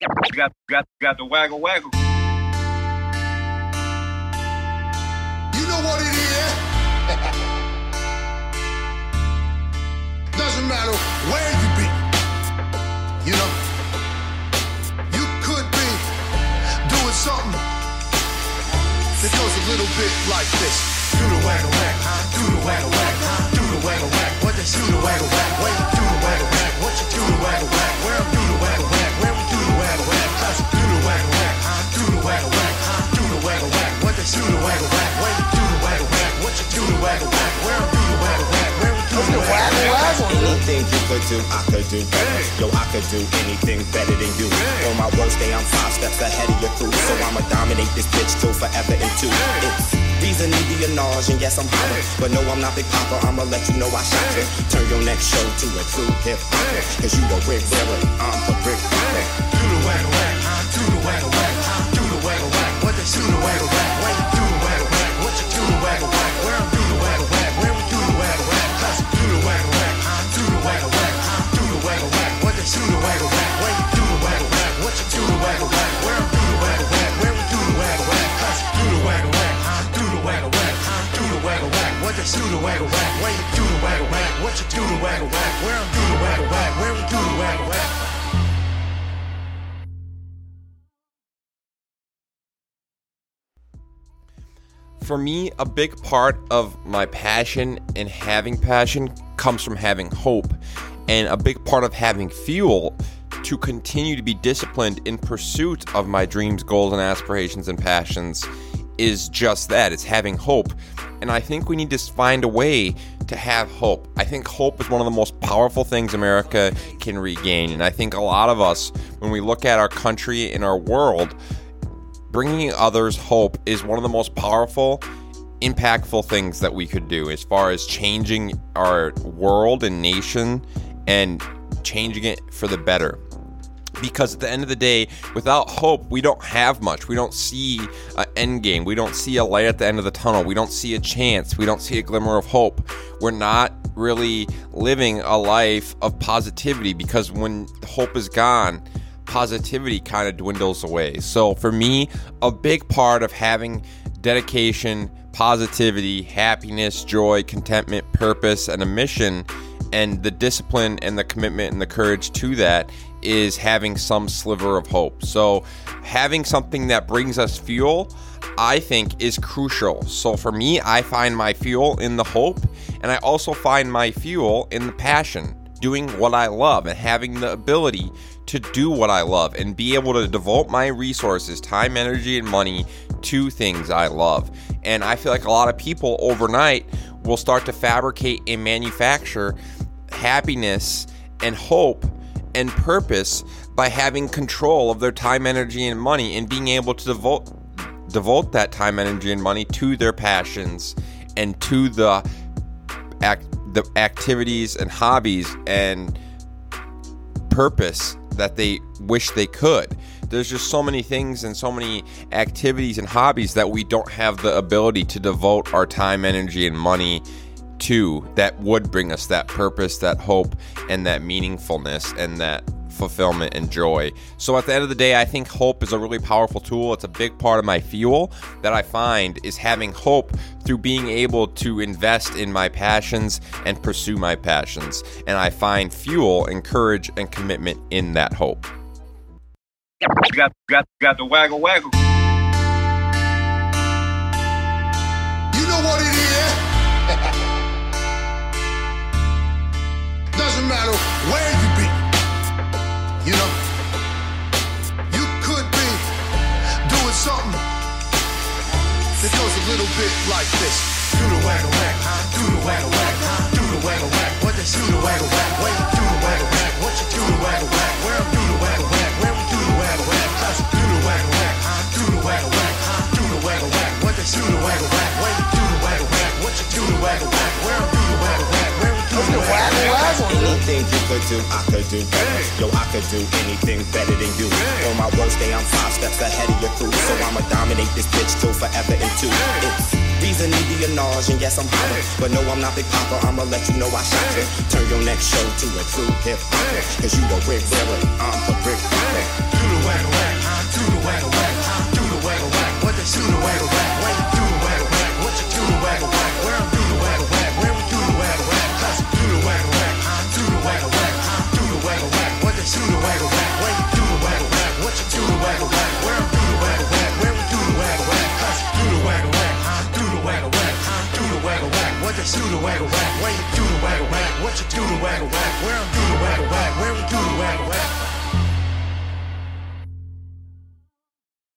got got got the waggle waggle. You know what it is. Doesn't matter where you be. You know, you could be doing something that goes a little bit like this. Do the waggle wag, do the waggle wag, do the waggle wag. What they do the waggle wag? You do the waggle wag? What you do the waggle wag? Anything you could do, I could do better. Yo, I could do anything better than you. On my worst day, I'm five steps ahead of your crew. So I'ma dominate this bitch till forever and two. Reason to be a nage, and yes, I'm hotter. But no, I'm not Big Papa, I'ma let you know I shot you. Turn your next show to a true hip hopper. Cause you the Rick Wearer, I'm the Rick Rocker. What do waggle wag? Where you do waggle wag? What you do waggle wag? Where I'm do waggle wag? Where we do waggle wag? For me, a big part of my passion and having passion comes from having hope. And a big part of having fuel to continue to be disciplined in pursuit of my dreams, goals, and aspirations and passions is just that it's having hope. And I think we need to find a way to have hope. I think hope is one of the most powerful things America can regain. And I think a lot of us, when we look at our country and our world, bringing others hope is one of the most powerful impactful things that we could do as far as changing our world and nation and changing it for the better because at the end of the day without hope we don't have much. We don't see an end game. We don't see a light at the end of the tunnel. We don't see a chance. We don't see a glimmer of hope. We're not really living a life of positivity because when hope is gone positivity kind of dwindles away. So for me, a big part of having dedication, positivity, happiness, joy, contentment, purpose, and a mission, and the discipline and the commitment and the courage to that is having some sliver of hope. So having something that brings us fuel. I think is crucial. So for me, I find my fuel in the hope, and I also find my fuel in the passion, doing what I love and having the ability to do what I love and be able to devote my resources, time, energy, and money to things I love. And I feel like a lot of people overnight will start to fabricate and manufacture happiness and hope and purpose by having control of their time, energy, and money and being able to devote devote that time, energy, and money to their passions and to the act the activities and hobbies and purpose that they wish they could. There's just so many things and so many activities and hobbies that we don't have the ability to devote our time, energy, and money to that would bring us that purpose, that hope, and that meaningfulness and that fulfillment and joy. So at the end of the day, I think hope is a really powerful tool. It's a big part of my fuel that I find is having hope through being able to invest in my passions and pursue my passions. And I find fuel and courage and commitment in that hope. Got got got the waggle waggle. You know what that goes a little bit like this. Do the waggle wag, do the waggle wag, do the waggle wag. What they do the waggle wag? You do the waggle wag? What you do the waggle wag? Anything you could do, I could do better. Yo, I could do anything better than you. On my worst day, I'm five steps ahead of your crew. So I'ma dominate this bitch till forever and two. It's be a nage, and yes, I'm hotter. But no, I'm not Big Papa, I'ma let you know I shot you. Turn your next show to a true hip hopper. Cause you the Rick Wearer, I'm the Rick What you do to waggle wag? Where you do to waggle wag? What you do to waggle wag? Where I'm do to waggle wag? Where we do to waggle wag?